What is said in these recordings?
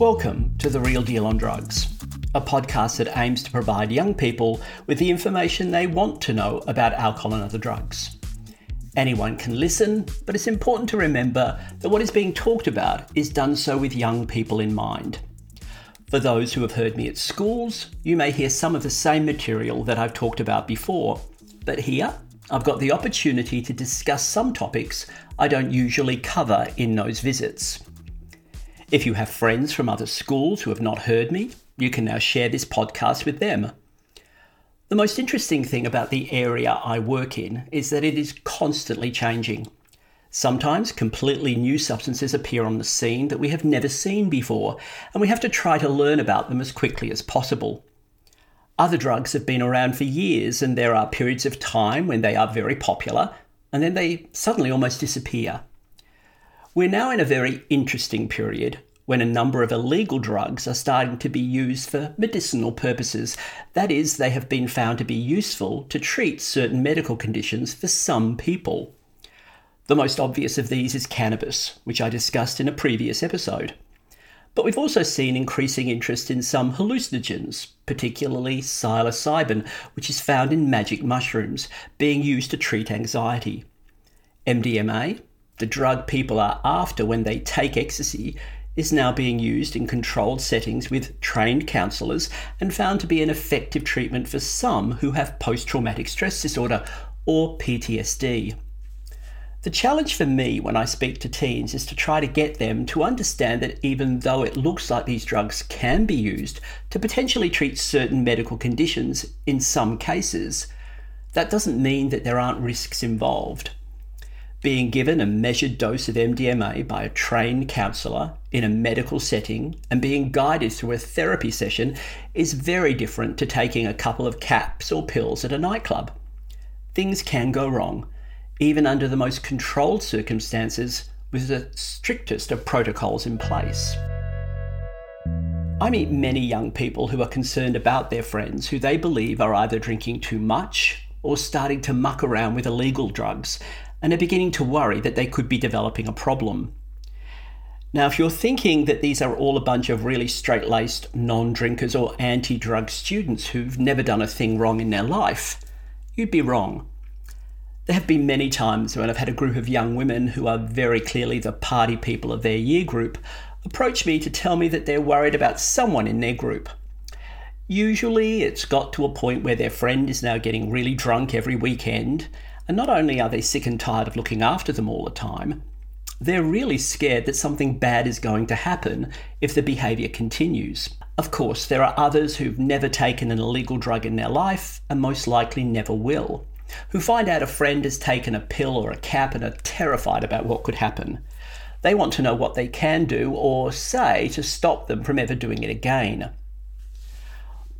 Welcome to The Real Deal on Drugs, a podcast that aims to provide young people with the information they want to know about alcohol and other drugs. Anyone can listen, but it's important to remember that what is being talked about is done so with young people in mind. For those who have heard me at schools, you may hear some of the same material that I've talked about before, but here I've got the opportunity to discuss some topics I don't usually cover in those visits. If you have friends from other schools who have not heard me, you can now share this podcast with them. The most interesting thing about the area I work in is that it is constantly changing. Sometimes completely new substances appear on the scene that we have never seen before, and we have to try to learn about them as quickly as possible. Other drugs have been around for years, and there are periods of time when they are very popular, and then they suddenly almost disappear. We're now in a very interesting period when a number of illegal drugs are starting to be used for medicinal purposes. That is, they have been found to be useful to treat certain medical conditions for some people. The most obvious of these is cannabis, which I discussed in a previous episode. But we've also seen increasing interest in some hallucinogens, particularly psilocybin, which is found in magic mushrooms, being used to treat anxiety. MDMA, the drug people are after when they take ecstasy, is now being used in controlled settings with trained counsellors and found to be an effective treatment for some who have post traumatic stress disorder or PTSD. The challenge for me when I speak to teens is to try to get them to understand that even though it looks like these drugs can be used to potentially treat certain medical conditions in some cases, that doesn't mean that there aren't risks involved. Being given a measured dose of MDMA by a trained counsellor in a medical setting and being guided through a therapy session is very different to taking a couple of caps or pills at a nightclub. Things can go wrong even under the most controlled circumstances with the strictest of protocols in place. I meet many young people who are concerned about their friends who they believe are either drinking too much or starting to muck around with illegal drugs and are beginning to worry that they could be developing a problem. Now, if you're thinking that these are all a bunch of really straight laced non drinkers or anti drug students who've never done a thing wrong in their life, you'd be wrong. There have been many times when I've had a group of young women who are very clearly the party people of their year group approach me to tell me that they're worried about someone in their group. Usually, it's got to a point where their friend is now getting really drunk every weekend, and not only are they sick and tired of looking after them all the time, they're really scared that something bad is going to happen if the behaviour continues. Of course, there are others who've never taken an illegal drug in their life and most likely never will who find out a friend has taken a pill or a cap and are terrified about what could happen. They want to know what they can do or say to stop them from ever doing it again.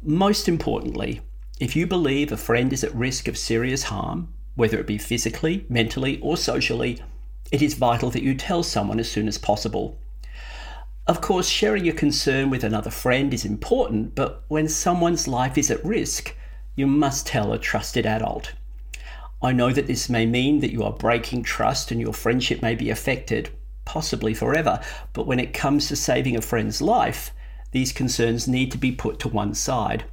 Most importantly, if you believe a friend is at risk of serious harm, whether it be physically, mentally, or socially, it is vital that you tell someone as soon as possible. Of course, sharing your concern with another friend is important, but when someone's life is at risk, you must tell a trusted adult. I know that this may mean that you are breaking trust and your friendship may be affected, possibly forever, but when it comes to saving a friend's life, these concerns need to be put to one side.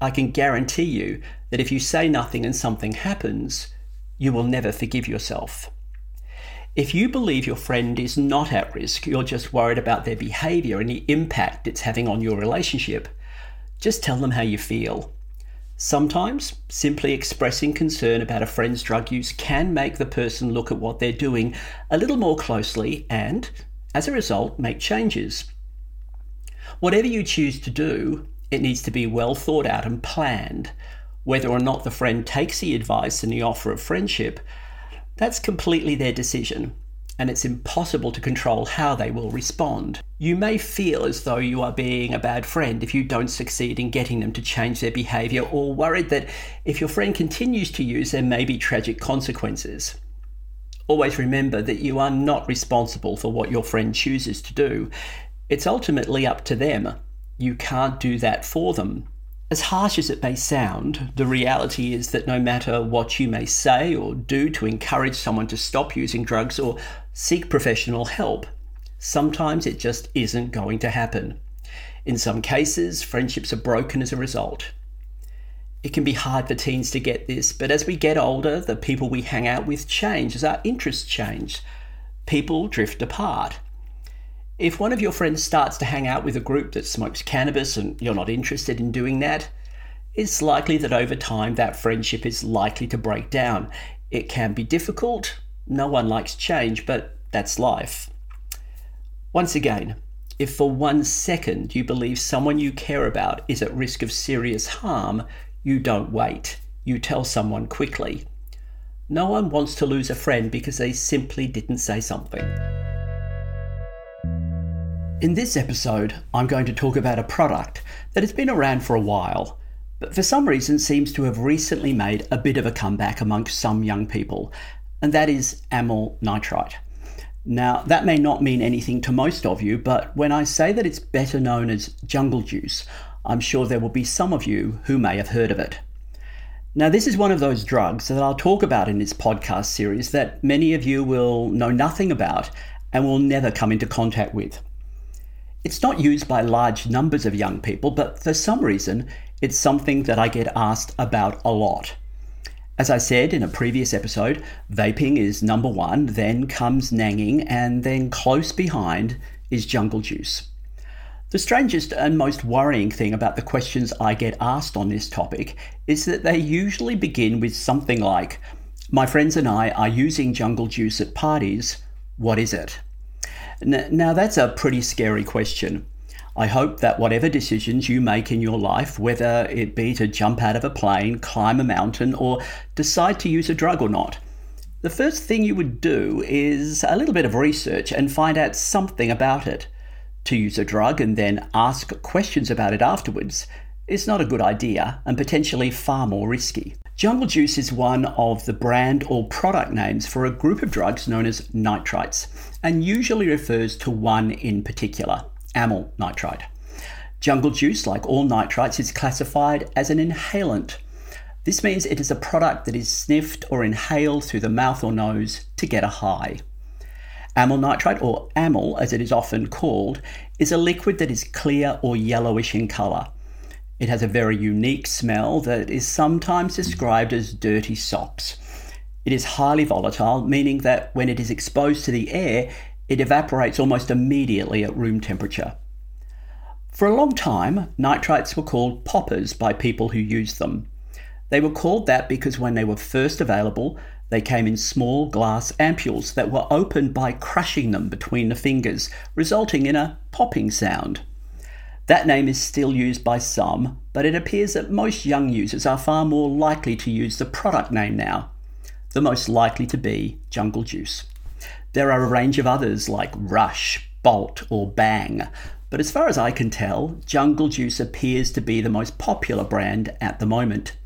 I can guarantee you that if you say nothing and something happens, you will never forgive yourself. If you believe your friend is not at risk, you're just worried about their behaviour and the impact it's having on your relationship, just tell them how you feel. Sometimes, simply expressing concern about a friend's drug use can make the person look at what they're doing a little more closely and, as a result, make changes. Whatever you choose to do, it needs to be well thought out and planned. Whether or not the friend takes the advice and the offer of friendship, that's completely their decision and it's impossible to control how they will respond. You may feel as though you are being a bad friend if you don't succeed in getting them to change their behaviour, or worried that if your friend continues to use, there may be tragic consequences. Always remember that you are not responsible for what your friend chooses to do. It's ultimately up to them. You can't do that for them. As harsh as it may sound, the reality is that no matter what you may say or do to encourage someone to stop using drugs or seek professional help, Sometimes it just isn't going to happen. In some cases, friendships are broken as a result. It can be hard for teens to get this, but as we get older, the people we hang out with change as our interests change. People drift apart. If one of your friends starts to hang out with a group that smokes cannabis and you're not interested in doing that, it's likely that over time that friendship is likely to break down. It can be difficult. No one likes change, but that's life. Once again, if for one second you believe someone you care about is at risk of serious harm, you don't wait. You tell someone quickly. No one wants to lose a friend because they simply didn't say something. In this episode, I'm going to talk about a product that has been around for a while, but for some reason seems to have recently made a bit of a comeback amongst some young people, and that is amyl nitrite. Now, that may not mean anything to most of you, but when I say that it's better known as jungle juice, I'm sure there will be some of you who may have heard of it. Now, this is one of those drugs that I'll talk about in this podcast series that many of you will know nothing about and will never come into contact with. It's not used by large numbers of young people, but for some reason, it's something that I get asked about a lot. As I said in a previous episode, vaping is number one, then comes nanging, and then close behind is jungle juice. The strangest and most worrying thing about the questions I get asked on this topic is that they usually begin with something like, My friends and I are using jungle juice at parties. What is it? Now, that's a pretty scary question. I hope that whatever decisions you make in your life, whether it be to jump out of a plane, climb a mountain, or decide to use a drug or not, the first thing you would do is a little bit of research and find out something about it. To use a drug and then ask questions about it afterwards is not a good idea and potentially far more risky. Jungle Juice is one of the brand or product names for a group of drugs known as nitrites and usually refers to one in particular, amyl nitrite. Jungle Juice, like all nitrites, is classified as an inhalant. This means it is a product that is sniffed or inhaled through the mouth or nose to get a high. Amyl nitrite, or amyl as it is often called, is a liquid that is clear or yellowish in colour. It has a very unique smell that is sometimes hmm. described as dirty socks. It is highly volatile, meaning that when it is exposed to the air, it evaporates almost immediately at room temperature. For a long time, nitrites were called poppers by people who used them. They were called that because when they were first available, they came in small glass ampules that were opened by crushing them between the fingers, resulting in a popping sound. That name is still used by some, but it appears that most young users are far more likely to use the product name now, the most likely to be Jungle Juice. There are a range of others like Rush, Bolt, or Bang, but as far as I can tell, Jungle Juice appears to be the most popular brand at the moment.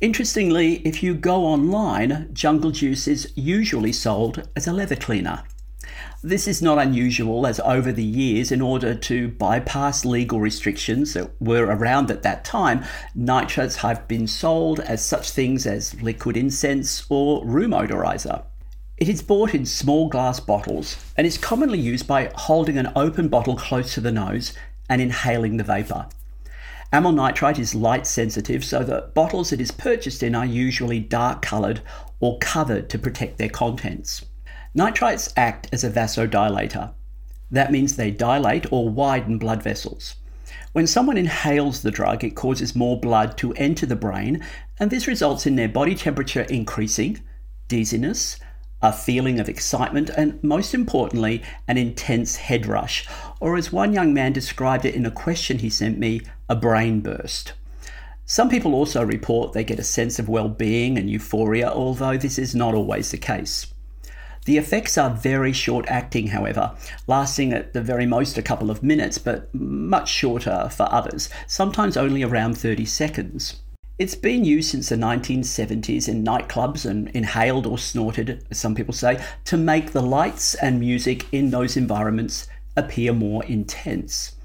Interestingly, if you go online, Jungle Juice is usually sold as a leather cleaner. This is not unusual, as over the years, in order to bypass legal restrictions that were around at that time, nitrites have been sold as such things as liquid incense or room odorizer. It is bought in small glass bottles and is commonly used by holding an open bottle close to the nose and inhaling the vapour. Amyl nitrite is light sensitive, so the bottles it is purchased in are usually dark coloured or covered to protect their contents. Nitrites act as a vasodilator. That means they dilate or widen blood vessels. When someone inhales the drug, it causes more blood to enter the brain, and this results in their body temperature increasing, dizziness, a feeling of excitement, and most importantly, an intense head rush, or as one young man described it in a question he sent me, a brain burst. Some people also report they get a sense of well being and euphoria, although this is not always the case. The effects are very short acting, however, lasting at the very most a couple of minutes, but much shorter for others, sometimes only around 30 seconds. It's been used since the 1970s in nightclubs and inhaled or snorted, as some people say, to make the lights and music in those environments appear more intense.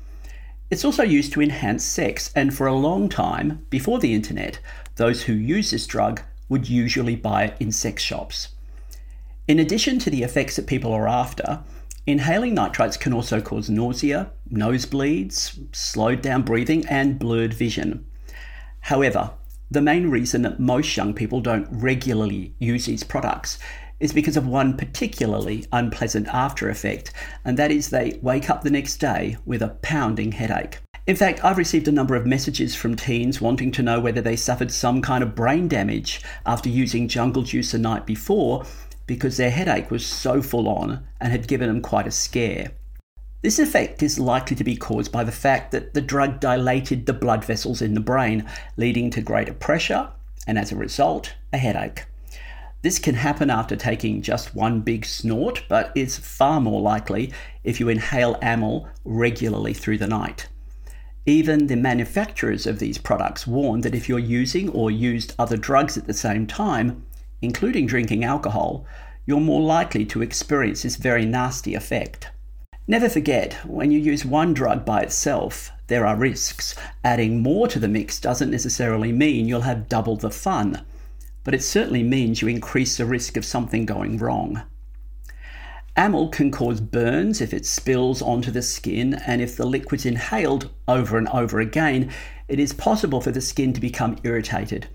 It's also used to enhance sex, and for a long time, before the internet, those who use this drug would usually buy it in sex shops. In addition to the effects that people are after, Inhaling nitrites can also cause nausea, nosebleeds, slowed down breathing, and blurred vision. However, the main reason that most young people don't regularly use these products is because of one particularly unpleasant after effect, and that is they wake up the next day with a pounding headache. In fact, I've received a number of messages from teens wanting to know whether they suffered some kind of brain damage after using jungle juice the night before because their headache was so full on and had given them quite a scare. This effect is likely to be caused by the fact that the drug dilated the blood vessels in the brain, leading to greater pressure and, as a result, a headache. This can happen after taking just one big snort, but is far more likely if you inhale amyl regularly through the night. Even the manufacturers of these products warn that if you're using or used other drugs at the same time, including drinking alcohol, you're more likely to experience this very nasty effect. Never forget, when you use one drug by itself, there are risks. Adding more to the mix doesn't necessarily mean you'll have double the fun, but it certainly means you increase the risk of something going wrong. Amyl can cause burns if it spills onto the skin, and if the liquid's inhaled over and over again, it is possible for the skin to become irritated.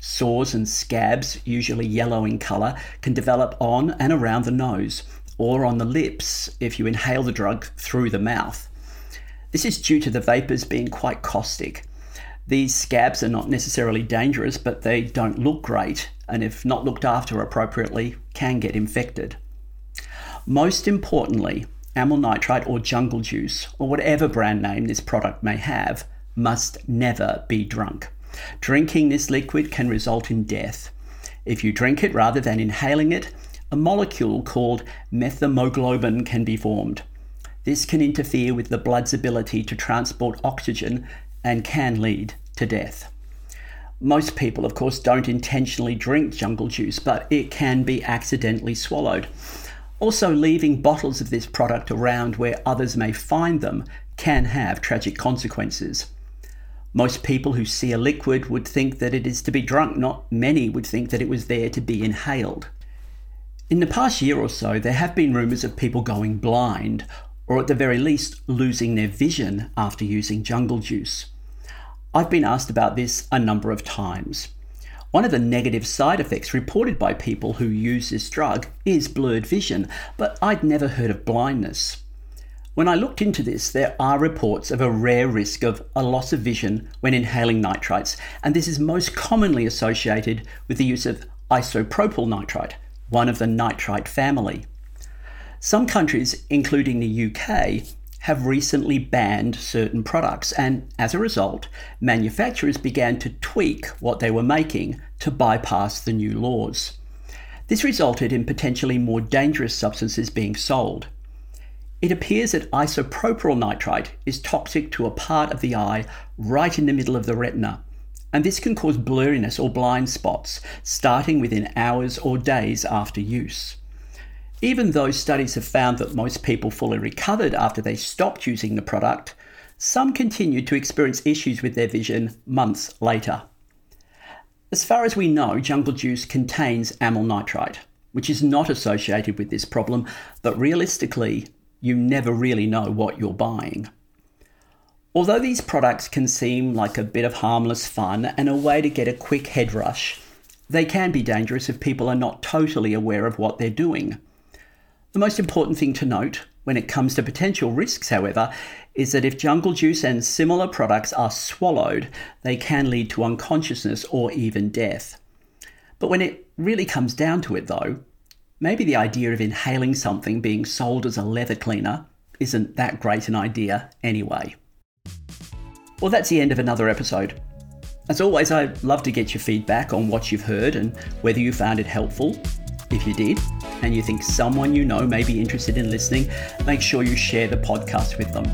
Sores and scabs, usually yellow in colour, can develop on and around the nose or on the lips if you inhale the drug through the mouth. This is due to the vapors being quite caustic. These scabs are not necessarily dangerous, but they don't look great, and if not looked after appropriately, can get infected. Most importantly, amyl nitrite or jungle juice, or whatever brand name this product may have, must never be drunk. Drinking this liquid can result in death. If you drink it rather than inhaling it, a molecule called methemoglobin can be formed. This can interfere with the blood's ability to transport oxygen and can lead to death. Most people, of course, don't intentionally drink jungle juice, but it can be accidentally swallowed. Also, leaving bottles of this product around where others may find them can have tragic consequences. Most people who see a liquid would think that it is to be drunk, not many would think that it was there to be inhaled. In the past year or so, there have been rumours of people going blind, or at the very least, losing their vision after using jungle juice. I've been asked about this a number of times. One of the negative side effects reported by people who use this drug is blurred vision, but I'd never heard of blindness. When I looked into this, there are reports of a rare risk of a loss of vision when inhaling nitrites, and this is most commonly associated with the use of isopropyl nitrite, one of the nitrite family. Some countries, including the UK, have recently banned certain products, and as a result, manufacturers began to tweak what they were making to bypass the new laws. This resulted in potentially more dangerous substances being sold. It appears that isopropyl nitrite is toxic to a part of the eye right in the middle of the retina, and this can cause blurriness or blind spots starting within hours or days after use. Even though studies have found that most people fully recovered after they stopped using the product, some continued to experience issues with their vision months later. As far as we know, jungle juice contains amyl nitrite, which is not associated with this problem, but realistically, you never really know what you're buying. Although these products can seem like a bit of harmless fun and a way to get a quick head rush, they can be dangerous if people are not totally aware of what they're doing. The most important thing to note when it comes to potential risks, however, is that if jungle juice and similar products are swallowed, they can lead to unconsciousness or even death. But when it really comes down to it, though, maybe the idea of inhaling something being sold as a leather cleaner isn't that great an idea anyway. Well, that's the end of another episode. As always, I'd love to get your feedback on what you've heard and whether you found it helpful. If you did, and you think someone you know may be interested in listening, make sure you share the podcast with them.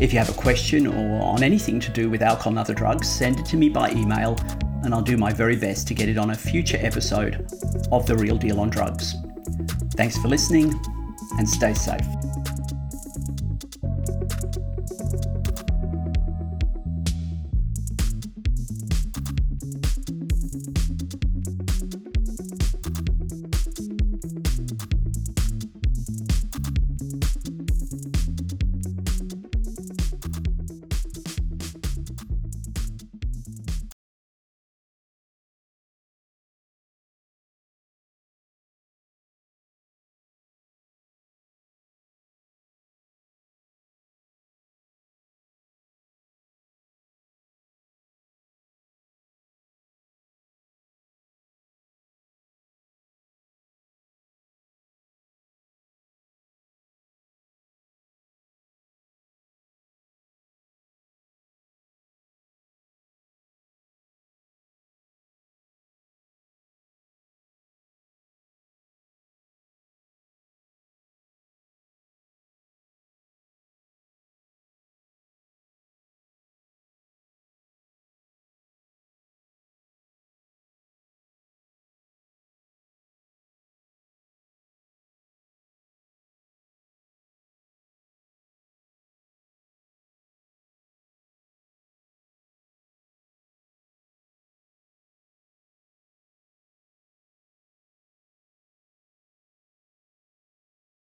If you have a question or on anything to do with alcohol and other drugs, send it to me by email, and I'll do my very best to get it on a future episode of The Real Deal on Drugs. Thanks for listening, and stay safe.